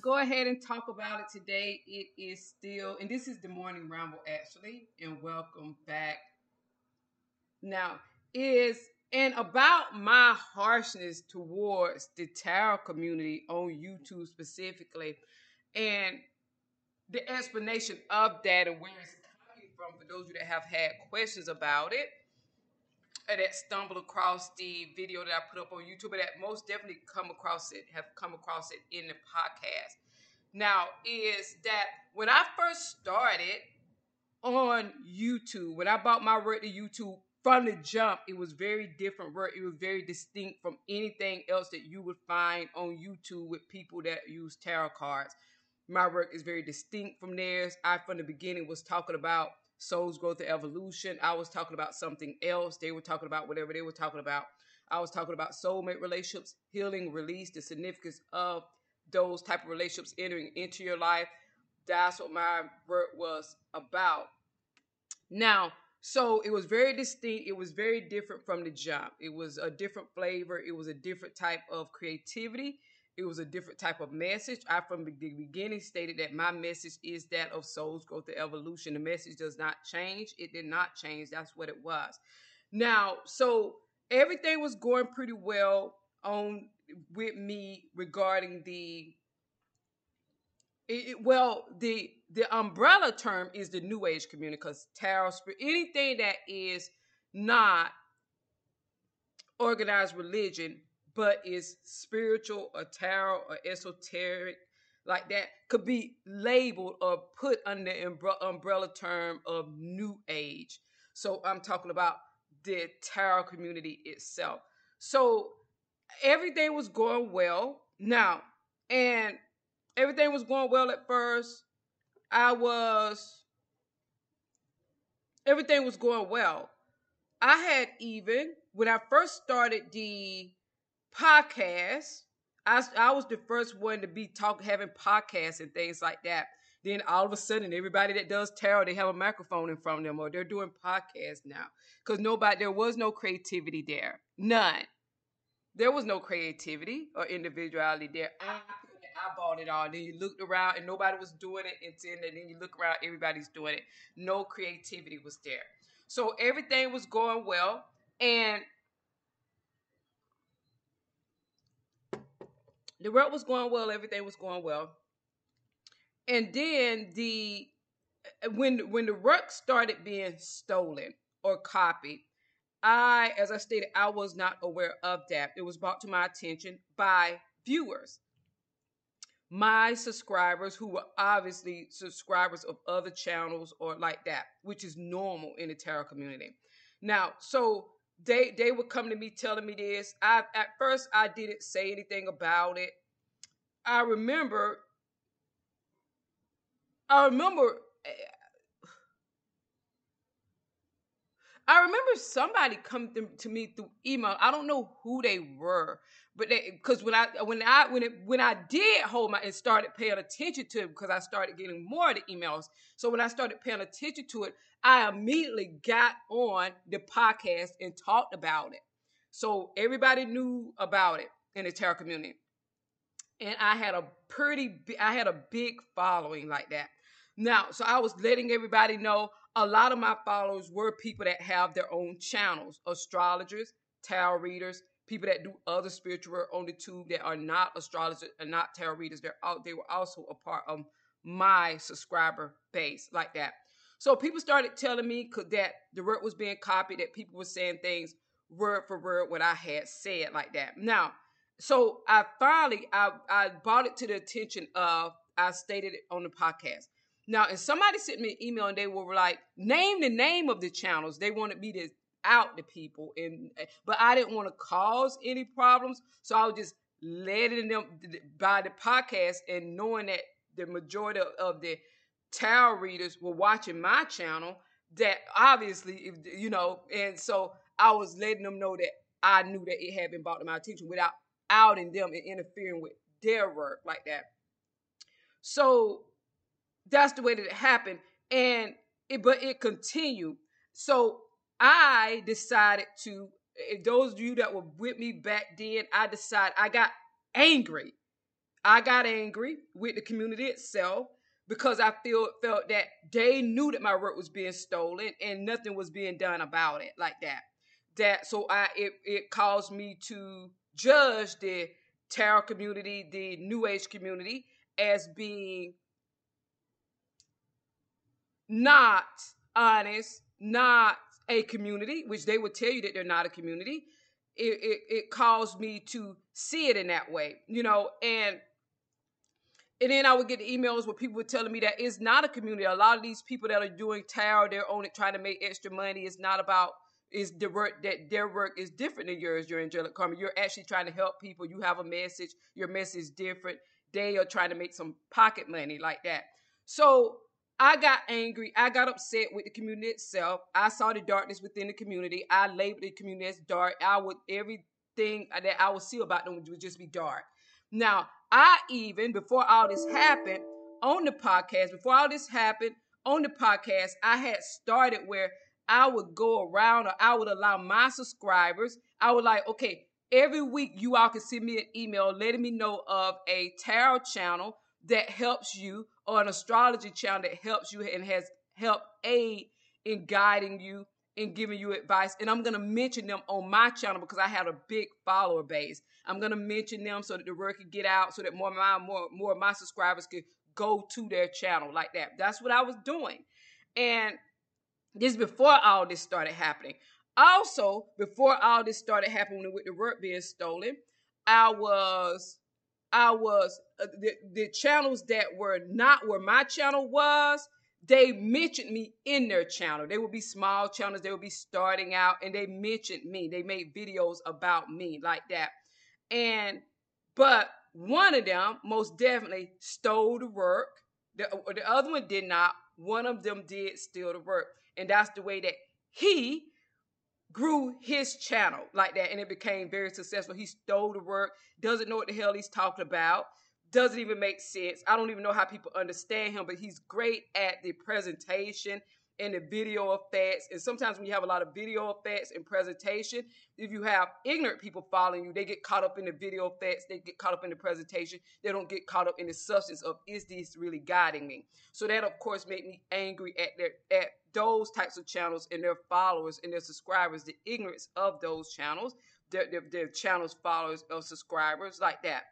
Go ahead and talk about it today. It is still, and this is the morning ramble actually, and welcome back. Now, is and about my harshness towards the tarot community on YouTube specifically, and the explanation of that and where it's coming from for those of you that have had questions about it that stumbled across the video that I put up on YouTube, but that most definitely come across it, have come across it in the podcast. Now, is that when I first started on YouTube, when I bought my work to YouTube from the jump, it was very different work. It was very distinct from anything else that you would find on YouTube with people that use tarot cards. My work is very distinct from theirs. I, from the beginning, was talking about soul's growth and evolution. I was talking about something else. They were talking about whatever they were talking about. I was talking about soulmate relationships, healing, release, the significance of those type of relationships entering into your life. That's what my work was about. Now, so it was very distinct. It was very different from the jump. It was a different flavor. It was a different type of creativity. It was a different type of message. I, from the beginning, stated that my message is that of soul's growth and evolution. The message does not change. It did not change. That's what it was. Now, so everything was going pretty well on with me regarding the it, well the the umbrella term is the new age community because tarot spirit, anything that is not organized religion but is spiritual or tarot or esoteric like that could be labeled or put under umbrella term of new age so i'm talking about the tarot community itself so everything was going well. Now, and everything was going well at first. I was, everything was going well. I had even, when I first started the podcast, I, I was the first one to be talking, having podcasts and things like that. Then all of a sudden, everybody that does tarot, they have a microphone in front of them, or they're doing podcasts now. Because nobody, there was no creativity there, none. There was no creativity or individuality there. I I bought it all. Then you looked around and nobody was doing it, and then and then you look around, everybody's doing it. No creativity was there. So everything was going well, and the work was going well. Everything was going well, and then the when when the work started being stolen or copied, I, as I stated, I was not aware of that. It was brought to my attention by viewers, my subscribers who were obviously subscribers of other channels or like that, which is normal in the tarot community. Now, so they they would come to me telling me this. I at first I didn't say anything about it. I remember I remember I remember somebody come to, me through email. I don't know who they were, but because when I when I when it when I did hold my and started paying attention to it because I started getting more of the emails. So when I started paying attention to it, I immediately got on the podcast and talked about it. So everybody knew about it in the tarot community, and I had a pretty I had a big following like that. Now, so I was letting everybody know a lot of my followers were people that have their own channels astrologers, tarot readers, people that do other spiritual work on the tube that are not astrologers and not tarot readers. They're out, they were also a part of my subscriber base like that. So people started telling me that the work was being copied, that people were saying things word for word what I had said like that. Now, so I finally I, I brought it to the attention of I stated it on the podcast. Now, if somebody sent me an email and they were like, name the name of the channels, they wanted me to out the people, and but I didn't want to cause any problems, so I was just letting them by the podcast and knowing that the majority of the tarot readers were watching my channel, that obviously, you know, and so I was letting them know that I knew that it had been brought to my attention without outing them and interfering with their work like that. So that's the way that it happened. And it, but it continued. So I decided to, if those of you that were with me back then, I decided I got angry. I got angry with the community itself because I feel felt that they knew that my work was being stolen and nothing was being done about it like that. That so I it it caused me to judge the tarot community, the new age community as being not honest, not a community, which they would tell you that they're not a community. It, it, it caused me to see it in that way, you know, and and then I would get emails where people were telling me that it's not a community. A lot of these people that are doing tarot, they're on it trying to make extra money. It's not about is the work that their work is different than yours, your angelic karma. You're actually trying to help people. You have a message. Your message is different. They are trying to make some pocket money like that. So I got angry. I got upset with the community itself. I saw the darkness within the community. I labeled the community as dark. I would everything that I would see about them would just be dark. Now, I even before all this happened on the podcast, before all this happened on the podcast, I had started where I would go around or I would allow my subscribers, I would like, okay, every week you all can send me an email letting me know of a tarot channel that helps you or an astrology channel that helps you and has helped aid in guiding you and giving you advice. And I'm going to mention them on my channel because I had a big follower base. I'm going to mention them so that the word can get out so that more of my, more, more of my subscribers could go to their channel like that. That's what I was doing. And this before all this started happening. Also, before all this started happening with the work being stolen, I was I was uh, the, the channels that were not where my channel was, they mentioned me in their channel. They would be small channels, they would be starting out, and they mentioned me. They made videos about me like that. And but one of them most definitely stole the work. The, the other one did not. One of them did steal the work. And that's the way that he grew his channel like that and it became very successful. He stole the work, doesn't know what the hell he's talking about, doesn't even make sense. I don't even know how people understand him, but he's great at the presentation and the video effects. And sometimes when you have a lot of video effects and presentation, if you have ignorant people following you, they get caught up in the video effects, they get caught up in the presentation, they don't get caught up in the substance of is this really guiding me? So that of course made me angry at their at those types of channels and their followers and their subscribers, the ignorance of those channels, their, their, their channels, followers, or subscribers, like that.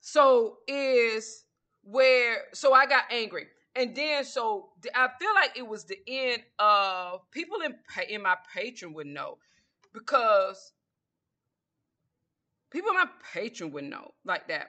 So is where so I got angry. And then so I feel like it was the end of people in in my Patreon would know because people in my Patreon would know like that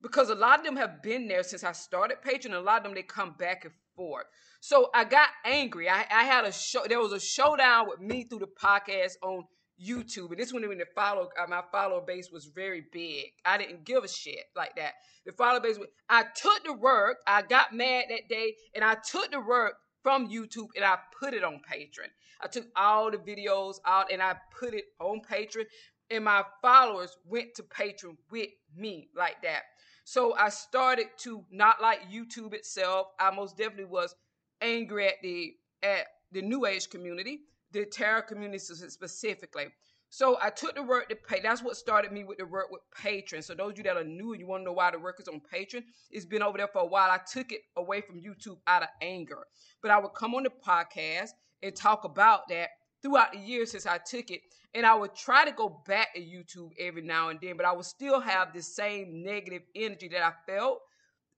because a lot of them have been there since I started Patreon. A lot of them they come back and forth. So I got angry. I, I had a show. There was a showdown with me through the podcast on YouTube, and this one when the follow uh, my follower base was very big. I didn't give a shit like that. The follower base, was, I took the work. I got mad that day, and I took the work from YouTube and I put it on Patreon. I took all the videos out and I put it on Patreon, and my followers went to Patreon with me like that. So I started to not like YouTube itself. I most definitely was angry at the at the New Age community the tarot community specifically. So I took the work to pay. That's what started me with the work with Patreon. So those of you that are new and you want to know why the work is on Patreon, it's been over there for a while. I took it away from YouTube out of anger. But I would come on the podcast and talk about that throughout the years since I took it. And I would try to go back to YouTube every now and then, but I would still have the same negative energy that I felt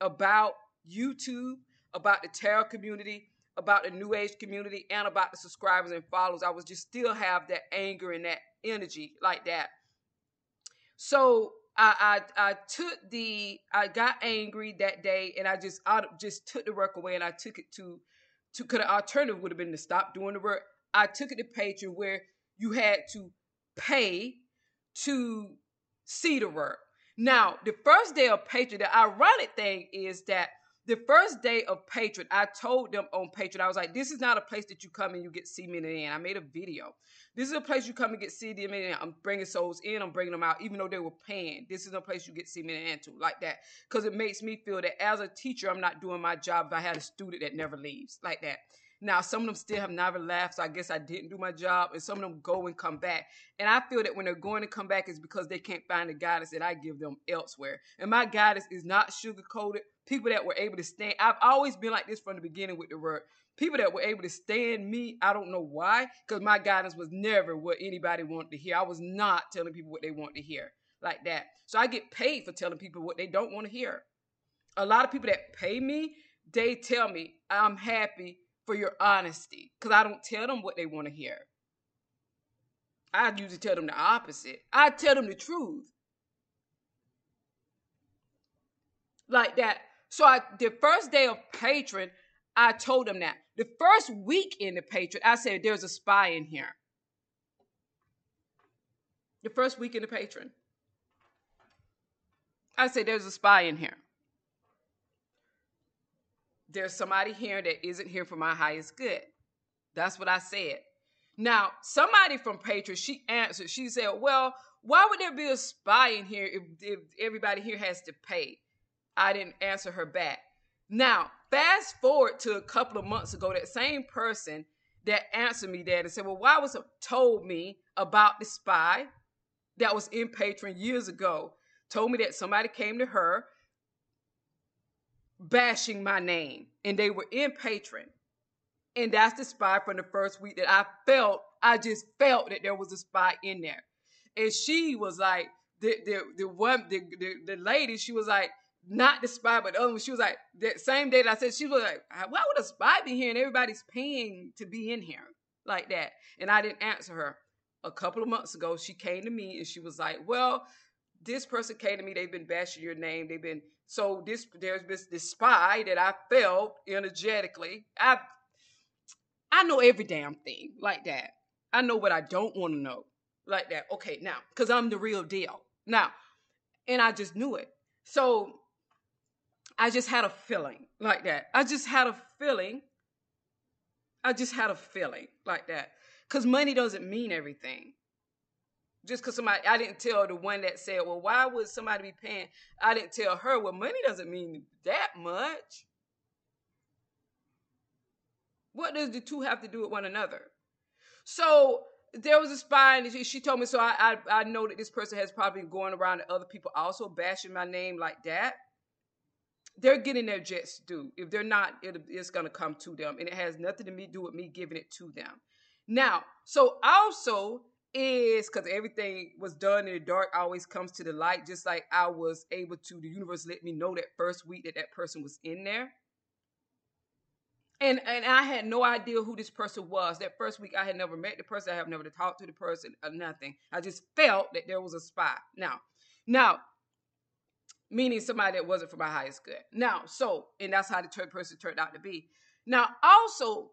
about YouTube, about the tarot community, about the new age community and about the subscribers and followers. I was just still have that anger and that energy like that. So I, I I took the I got angry that day and I just I just took the work away and I took it to to could the alternative would have been to stop doing the work. I took it to Patreon where you had to pay to see the work. Now, the first day of Patreon, the ironic thing is that the first day of Patreon, I told them on Patreon, I was like, this is not a place that you come and you get cemented in. I made a video. This is a place you come and get cemented in. I'm bringing souls in, I'm bringing them out, even though they were paying. This is a place you get cemented into, like that. Because it makes me feel that as a teacher, I'm not doing my job if I had a student that never leaves, like that. Now, some of them still have never left, so I guess I didn't do my job, and some of them go and come back. And I feel that when they're going to come back, it's because they can't find the guidance that I give them elsewhere. And my guidance is not sugar coated. People that were able to stand, I've always been like this from the beginning with the word. People that were able to stand me, I don't know why, because my guidance was never what anybody wanted to hear. I was not telling people what they want to hear like that. So I get paid for telling people what they don't want to hear. A lot of people that pay me, they tell me I'm happy for your honesty because I don't tell them what they want to hear. I usually tell them the opposite. I tell them the truth. Like that. So I the first day of Patreon, I told them that. The first week in the Patreon, I said there's a spy in here. The first week in the Patreon. I said there's a spy in here there's somebody here that isn't here for my highest good. That's what I said. Now, somebody from Patreon, she answered, she said, Well, why would there be a spy in here if, if everybody here has to pay? I didn't answer her back. Now, fast forward to a couple of months ago, that same person that answered me that and said, Well, why was it told me about the spy that was in Patreon years ago? Told me that somebody came to her bashing my name and they were in Patreon. And that's the spy from the first week that I felt, I just felt that there was a spy in there. And she was like, the the the one the, the, the lady, she was like, not the spy, but the other one, she was like, that same day that I said, she was like, why would a spy be here and everybody's paying to be in here like that? And I didn't answer her. A couple of months ago, she came to me and she was like, well, this person came to me, they've been bashing your name, they've been so this there's this, this spy that I felt energetically. I I know every damn thing like that. I know what I don't want to know like that. Okay, now because I'm the real deal now, and I just knew it. So I just had a feeling like that. I just had a feeling. I just had a feeling like that because money doesn't mean everything just because somebody I didn't tell the one that said, "Well, why would somebody be paying?" I didn't tell her. Well, money doesn't mean that much. What does the two have to do with one another? So there was a spy, and she, told me. So I, I I know that this person has probably been going around to other people also bashing my name like that. They're getting their jets due. If they're not, it, it's going to come to them, and it has nothing to me do with me giving it to them. Now, so also is because everything was done in the dark always comes to the light just like i was able to the universe let me know that first week that that person was in there and and i had no idea who this person was that first week i had never met the person i have never talked to the person or nothing i just felt that there was a spy now now meaning somebody that wasn't for my highest good now so and that's how the third person turned out to be now also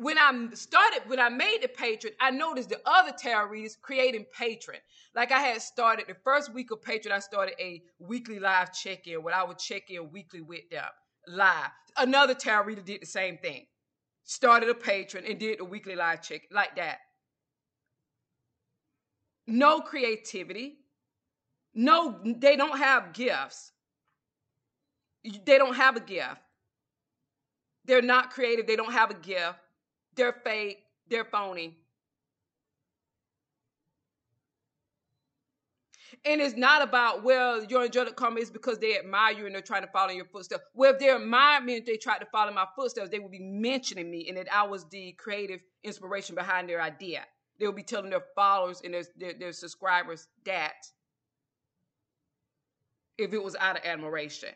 when I started, when I made the Patreon, I noticed the other tarot readers creating Patreon. Like I had started the first week of Patreon, I started a weekly live check-in where I would check in weekly with them live. Another tarot reader did the same thing. Started a Patreon and did a weekly live check like that. No creativity. No, they don't have gifts. They don't have a gift. They're not creative. They don't have a gift they're fake, they're phony. And it's not about, well, your angelic karma is because they admire you and they're trying to follow your footsteps. Well, if they admire me and they tried to follow my footsteps, they would be mentioning me and that I was the creative inspiration behind their idea. They would be telling their followers and their, their, their subscribers that if it was out of admiration.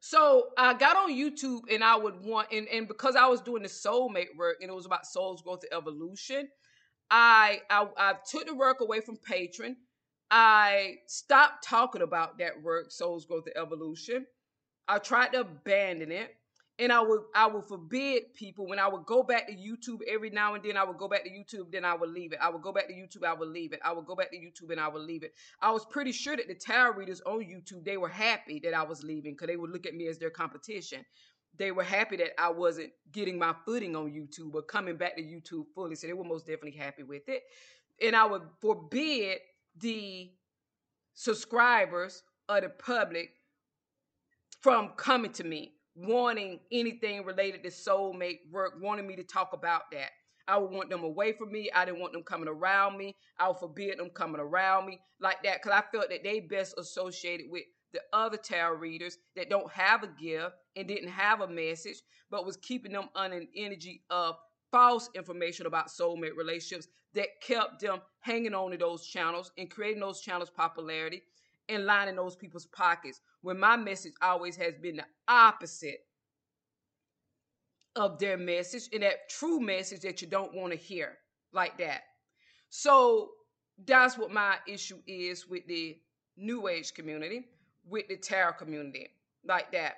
So I got on YouTube and I would want, and, and because I was doing the soulmate work and it was about soul's growth and evolution, I, I, I took the work away from Patreon. I stopped talking about that work, soul's growth and evolution. I tried to abandon it. And I would I would forbid people when I would go back to YouTube every now and then I would go back to YouTube then I would leave it. I would go back to YouTube I would leave it. I would go back to YouTube and I would leave it. I was pretty sure that the tarot readers on YouTube they were happy that I was leaving because they would look at me as their competition. They were happy that I wasn't getting my footing on YouTube or coming back to YouTube fully so they were most definitely happy with it. And I would forbid the subscribers of the public from coming to me wanting anything related to soulmate work, wanting me to talk about that. I would want them away from me. I didn't want them coming around me. I would forbid them coming around me like that because I felt that they best associated with the other tarot readers that don't have a gift and didn't have a message, but was keeping them on an energy of false information about soulmate relationships that kept them hanging on to those channels and creating those channels popularity and lining those people's pockets when my message always has been the opposite of their message and that true message that you don't want to hear like that. So that's what my issue is with the new age community, with the tarot community, like that.